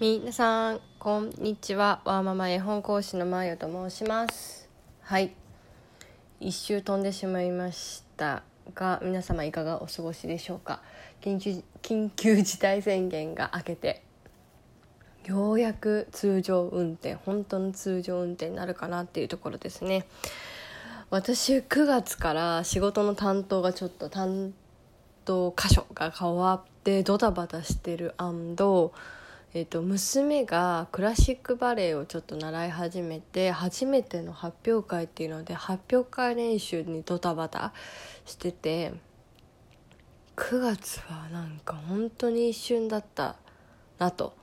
みなさんこんにちは。ワーママ絵本講師のまよと申します。はい。一周飛んでしまいましたが皆様いかがお過ごしでしょうか？緊急緊急事態宣言が明けてようやく通常運転本当の通常運転になるかなっていうところですね。私9月から仕事の担当がちょっと担当箇所が変わってドタバタしてるえーと、娘がクラシックバレエをちょっと習い始めて初めての発表会っていうので発表会練習にドタバタしてて9月はなんか本当に一瞬だったなと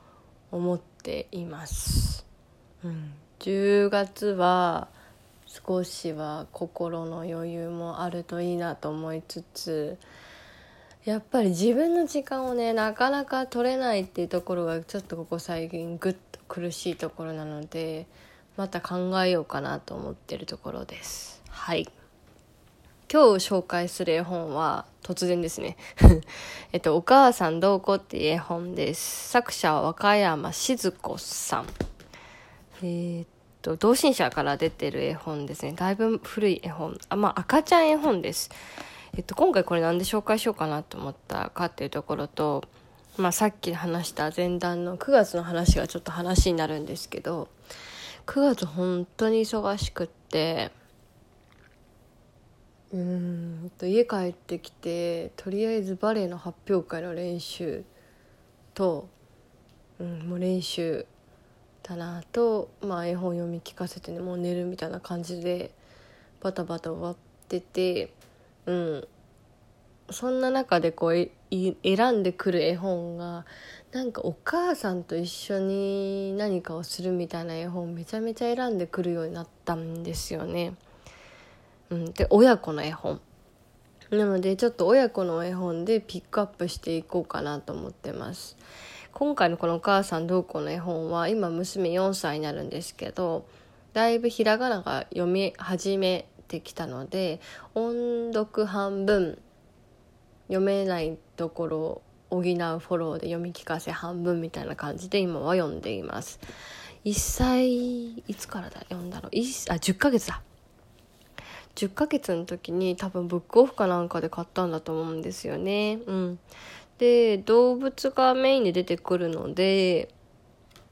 思っています。うん、10月は少しは心の余裕もあるといいなと思いつつやっぱり自分の時間をねなかなか取れないっていうところがちょっとここ最近ぐっと苦しいところなのでまた考えようかなと思ってるところです。はい。今日紹介する絵本は突然ですね。えっと「お母さんどうこ」っていう絵本です。作者は和歌山静子さん。えー、っと同心者から出てる絵本ですね。だいぶ古い絵本。あまあ赤ちゃん絵本です。えっと、今回これ何で紹介しようかなと思ったかっていうところと、まあ、さっき話した前段の9月の話がちょっと話になるんですけど9月本当に忙しくってうんと家帰ってきてとりあえずバレエの発表会の練習と、うん、もう練習だなと、まあ、絵本読み聞かせてねもう寝るみたいな感じでバタバタ終わっててうん。そんな中でこう選んでくる絵本がなんかお母さんと一緒に何かをするみたいな絵本めちゃめちゃ選んでくるようになったんですよね。うん、で親子の絵本。なのでちょっと親子の絵本でピックアップしていこうかなと思ってます。今回のこの「お母さんどうこ」の絵本は今娘4歳になるんですけどだいぶひらがなが読み始めてきたので音読半分読めないところを補うフォローで読み聞かせ半分みたいな感じで今は読んでいます。1歳いつからだ？読んだの？あ10ヶ月だ。10ヶ月の時に多分ブックオフかなんかで買ったんだと思うんですよね。うん。で動物がメインで出てくるので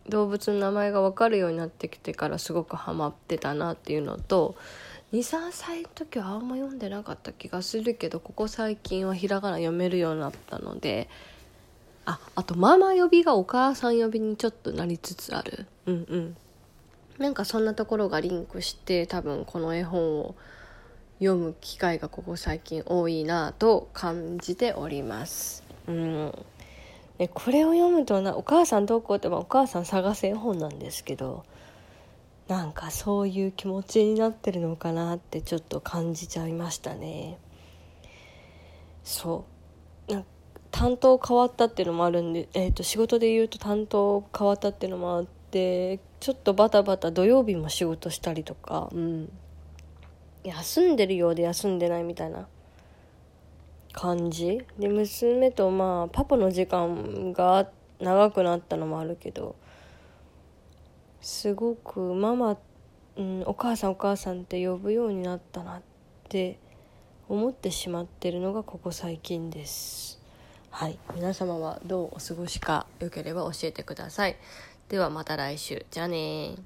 動物の名前が分かるようになってきてからすごくハマってたなっていうのと23歳の時はあんま読んでなかった気がするけどここ最近はひらがな読めるようになったのでああとママ呼びがお母さん呼びにちょっとなりつつある。うんうん。なんかそんなところがリンクして多分この絵本を読む機会がここ最近多いなと感じております。うん。でこれを読むとな「お母さんどこ?」って、お母さん探せ絵本なんですけどなんかそういう気持ちになってるのかなってちょっと感じちゃいましたね。そう。な担当変わったっていうのもあるんで、えーと、仕事で言うと担当変わったっていうのもあってちょっとバタバタ土曜日も仕事したりとか、うん、休んでるようで休んでないみたいな。感じ。で娘とまあパパの時間が長くなったのもあるけどすごくママ、うん、お母さんお母さんって呼ぶようになったなって思ってしまってるのがここ最近です。はい、皆様はどうお過ごしかよければ教えてください。ではまた来週。じゃあね